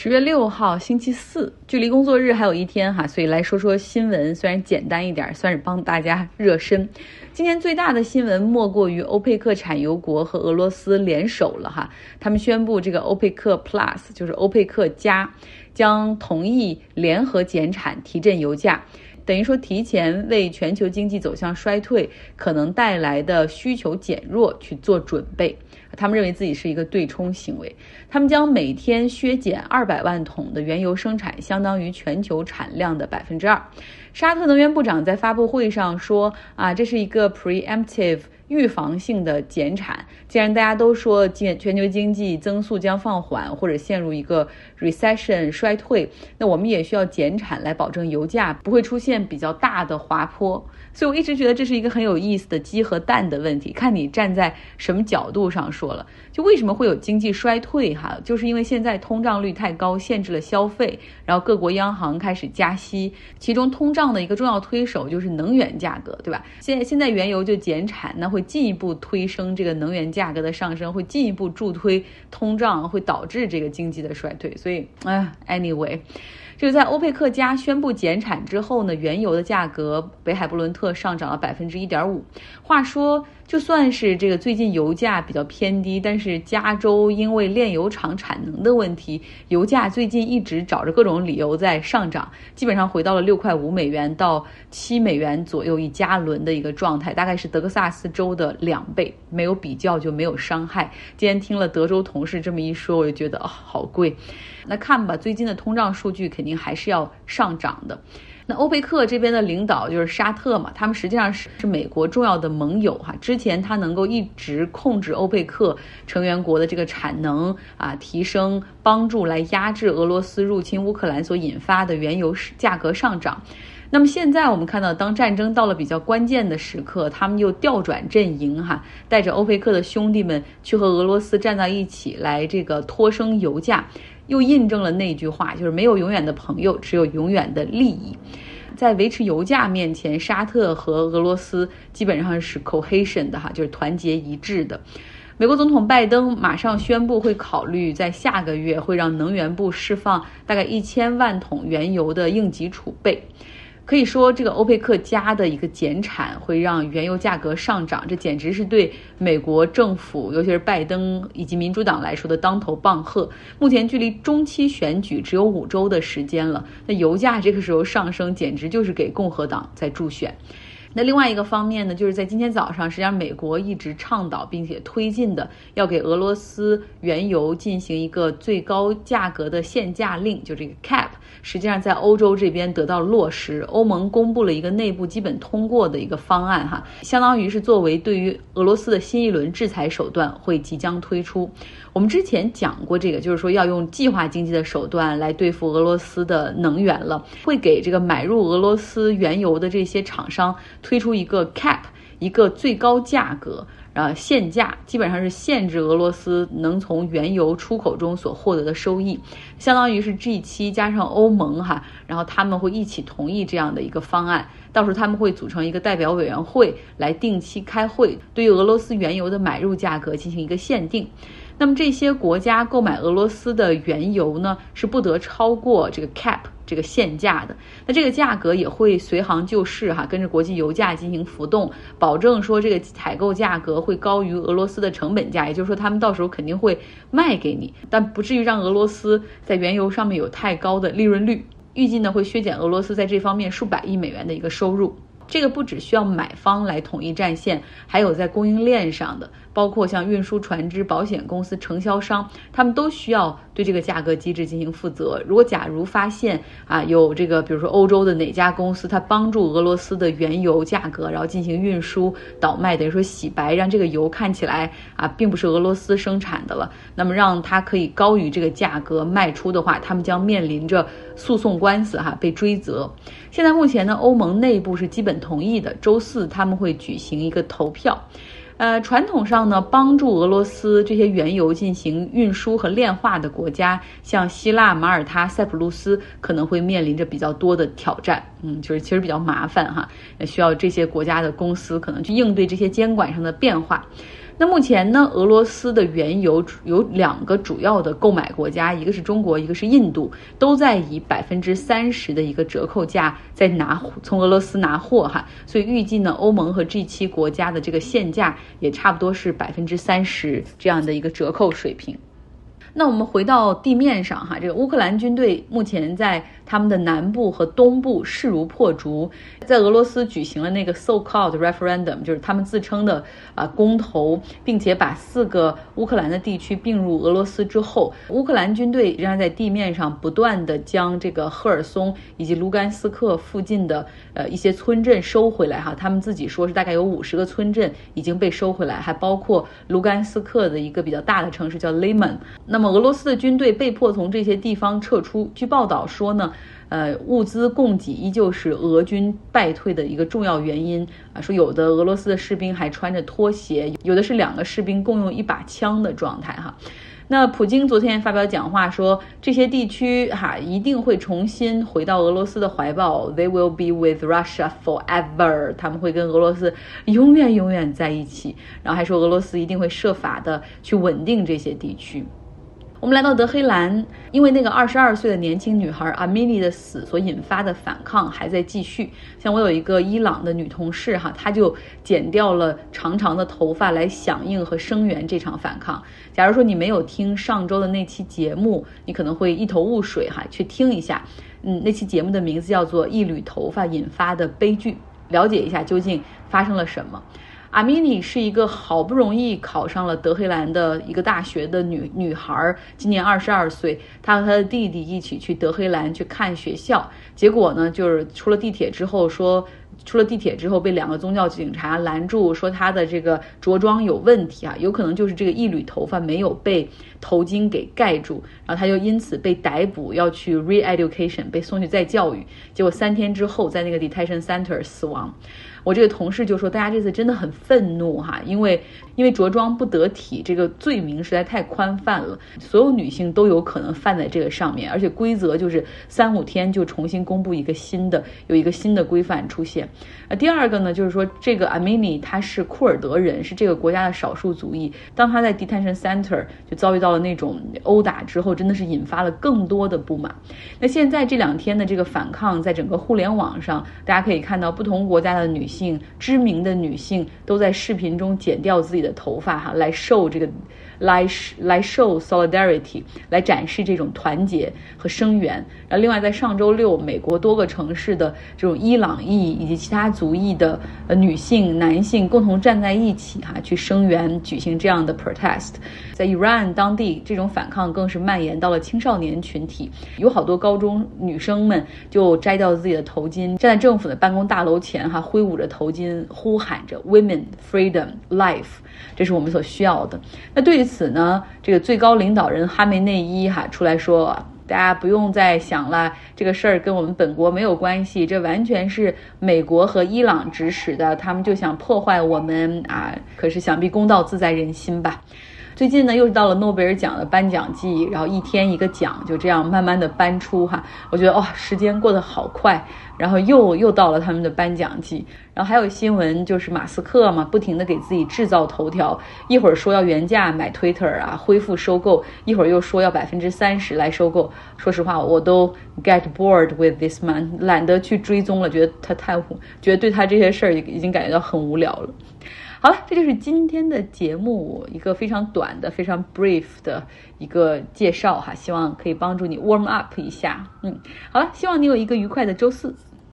十月六号，星期四，距离工作日还有一天哈，所以来说说新闻。虽然简单一点，算是帮大家热身。今年最大的新闻莫过于欧佩克产油国和俄罗斯联手了哈，他们宣布这个欧佩克 Plus 就是欧佩克加，将同意联合减产，提振油价。等于说，提前为全球经济走向衰退可能带来的需求减弱去做准备。他们认为自己是一个对冲行为。他们将每天削减二百万桶的原油生产，相当于全球产量的百分之二。沙特能源部长在发布会上说：“啊，这是一个 preemptive。”预防性的减产，既然大家都说全全球经济增速将放缓或者陷入一个 recession 衰退，那我们也需要减产来保证油价不会出现比较大的滑坡。所以我一直觉得这是一个很有意思的鸡和蛋的问题，看你站在什么角度上说了。就为什么会有经济衰退？哈，就是因为现在通胀率太高，限制了消费，然后各国央行开始加息，其中通胀的一个重要推手就是能源价格，对吧？现在现在原油就减产，那会。进一步推升这个能源价格的上升，会进一步助推通胀，会导致这个经济的衰退。所以，哎，anyway。就是在欧佩克加宣布减产之后呢，原油的价格北海布伦特上涨了百分之一点五。话说，就算是这个最近油价比较偏低，但是加州因为炼油厂产能的问题，油价最近一直找着各种理由在上涨，基本上回到了六块五美元到七美元左右一加仑的一个状态，大概是德克萨斯州的两倍。没有比较就没有伤害。今天听了德州同事这么一说，我就觉得啊，好贵。那看吧，最近的通胀数据肯定还是要上涨的。那欧佩克这边的领导就是沙特嘛，他们实际上是是美国重要的盟友哈。之前他能够一直控制欧佩克成员国的这个产能啊提升，帮助来压制俄罗斯入侵乌克兰所引发的原油价格上涨。那么现在我们看到，当战争到了比较关键的时刻，他们又调转阵营哈，带着欧佩克的兄弟们去和俄罗斯站在一起，来这个托升油价。又印证了那句话，就是没有永远的朋友，只有永远的利益。在维持油价面前，沙特和俄罗斯基本上是 cohesion 的哈，就是团结一致的。美国总统拜登马上宣布会考虑在下个月会让能源部释放大概一千万桶原油的应急储备。可以说，这个欧佩克加的一个减产会让原油价格上涨，这简直是对美国政府，尤其是拜登以及民主党来说的当头棒喝。目前距离中期选举只有五周的时间了，那油价这个时候上升，简直就是给共和党在助选。那另外一个方面呢，就是在今天早上，实际上美国一直倡导并且推进的，要给俄罗斯原油进行一个最高价格的限价令，就这个 cap，实际上在欧洲这边得到落实。欧盟公布了一个内部基本通过的一个方案，哈，相当于是作为对于俄罗斯的新一轮制裁手段会即将推出。我们之前讲过这个，就是说要用计划经济的手段来对付俄罗斯的能源了，会给这个买入俄罗斯原油的这些厂商推出一个 cap，一个最高价格，呃，限价，基本上是限制俄罗斯能从原油出口中所获得的收益，相当于是 G 七加上欧盟哈，然后他们会一起同意这样的一个方案，到时候他们会组成一个代表委员会来定期开会，对于俄罗斯原油的买入价格进行一个限定。那么这些国家购买俄罗斯的原油呢，是不得超过这个 cap 这个限价的。那这个价格也会随行就市哈，跟着国际油价进行浮动，保证说这个采购价格会高于俄罗斯的成本价，也就是说他们到时候肯定会卖给你，但不至于让俄罗斯在原油上面有太高的利润率。预计呢会削减俄罗斯在这方面数百亿美元的一个收入。这个不只需要买方来统一战线，还有在供应链上的，包括像运输船只、保险公司、承销商，他们都需要对这个价格机制进行负责。如果假如发现啊有这个，比如说欧洲的哪家公司，它帮助俄罗斯的原油价格，然后进行运输倒卖，等于说洗白，让这个油看起来啊并不是俄罗斯生产的了，那么让它可以高于这个价格卖出的话，他们将面临着诉讼官司哈被追责。现在目前呢，欧盟内部是基本。同意的，周四他们会举行一个投票。呃，传统上呢，帮助俄罗斯这些原油进行运输和炼化的国家，像希腊、马耳他、塞浦路斯，可能会面临着比较多的挑战。嗯，就是其实比较麻烦哈，也需要这些国家的公司可能去应对这些监管上的变化。那目前呢，俄罗斯的原油有两个主要的购买国家，一个是中国，一个是印度，都在以百分之三十的一个折扣价在拿从俄罗斯拿货哈。所以预计呢，欧盟和 G 七国家的这个限价也差不多是百分之三十这样的一个折扣水平。那我们回到地面上哈，这个乌克兰军队目前在。他们的南部和东部势如破竹，在俄罗斯举行了那个 so-called referendum，就是他们自称的啊公投，并且把四个乌克兰的地区并入俄罗斯之后，乌克兰军队仍然在地面上不断的将这个赫尔松以及卢甘斯克附近的呃一些村镇收回来哈，他们自己说是大概有五十个村镇已经被收回来，还包括卢甘斯克的一个比较大的城市叫 Liman。那那么俄罗斯的军队被迫从这些地方撤出，据报道说呢。呃，物资供给依旧是俄军败退的一个重要原因啊。说有的俄罗斯的士兵还穿着拖鞋，有的是两个士兵共用一把枪的状态哈。那普京昨天发表讲话说，这些地区哈一定会重新回到俄罗斯的怀抱，They will be with Russia forever，他们会跟俄罗斯永远永远在一起。然后还说俄罗斯一定会设法的去稳定这些地区。我们来到德黑兰，因为那个二十二岁的年轻女孩阿米尼的死所引发的反抗还在继续。像我有一个伊朗的女同事哈，她就剪掉了长长的头发来响应和声援这场反抗。假如说你没有听上周的那期节目，你可能会一头雾水哈，去听一下。嗯，那期节目的名字叫做《一缕头发引发的悲剧》，了解一下究竟发生了什么。阿米尼是一个好不容易考上了德黑兰的一个大学的女女孩，今年二十二岁。她和她的弟弟一起去德黑兰去看学校，结果呢，就是出了地铁之后说。出了地铁之后，被两个宗教警察拦住，说他的这个着装有问题啊，有可能就是这个一缕头发没有被头巾给盖住，然后他就因此被逮捕，要去 re-education，被送去再教育。结果三天之后，在那个 detention center 死亡。我这个同事就说，大家这次真的很愤怒哈，因为因为着装不得体这个罪名实在太宽泛了，所有女性都有可能犯在这个上面，而且规则就是三五天就重新公布一个新的，有一个新的规范出现。啊，第二个呢，就是说这个阿米尼他是库尔德人，是这个国家的少数族裔。当他在 detention center 就遭遇到了那种殴打之后，真的是引发了更多的不满。那现在这两天的这个反抗，在整个互联网上，大家可以看到不同国家的女性，知名的女性都在视频中剪掉自己的头发，哈，来受这个。来来 show solidarity，来展示这种团结和声援。然后，另外在上周六，美国多个城市的这种伊朗裔以及其他族裔的呃女性、男性共同站在一起哈，去声援，举行这样的 protest。在 Iran 当地，这种反抗更是蔓延到了青少年群体，有好多高中女生们就摘掉自己的头巾，站在政府的办公大楼前哈，挥舞着头巾，呼喊着 “Women, Freedom, Life”。这是我们所需要的。那对此呢，这个最高领导人哈梅内伊哈出来说，大家不用再想了，这个事儿跟我们本国没有关系，这完全是美国和伊朗指使的，他们就想破坏我们啊！可是想必公道自在人心吧。最近呢，又是到了诺贝尔奖的颁奖季，然后一天一个奖，就这样慢慢的颁出哈。我觉得哇，时间过得好快，然后又又到了他们的颁奖季。然后还有新闻就是马斯克嘛，不停的给自己制造头条，一会儿说要原价买 Twitter 啊，恢复收购，一会儿又说要百分之三十来收购。说实话，我都 get bored with this man，懒得去追踪了，觉得他太，觉得对他这些事儿已经感觉到很无聊了。好了，这就是今天的节目，一个非常短的、非常 brief 的一个介绍哈，希望可以帮助你 warm up 一下。嗯，好了，希望你有一个愉快的周四。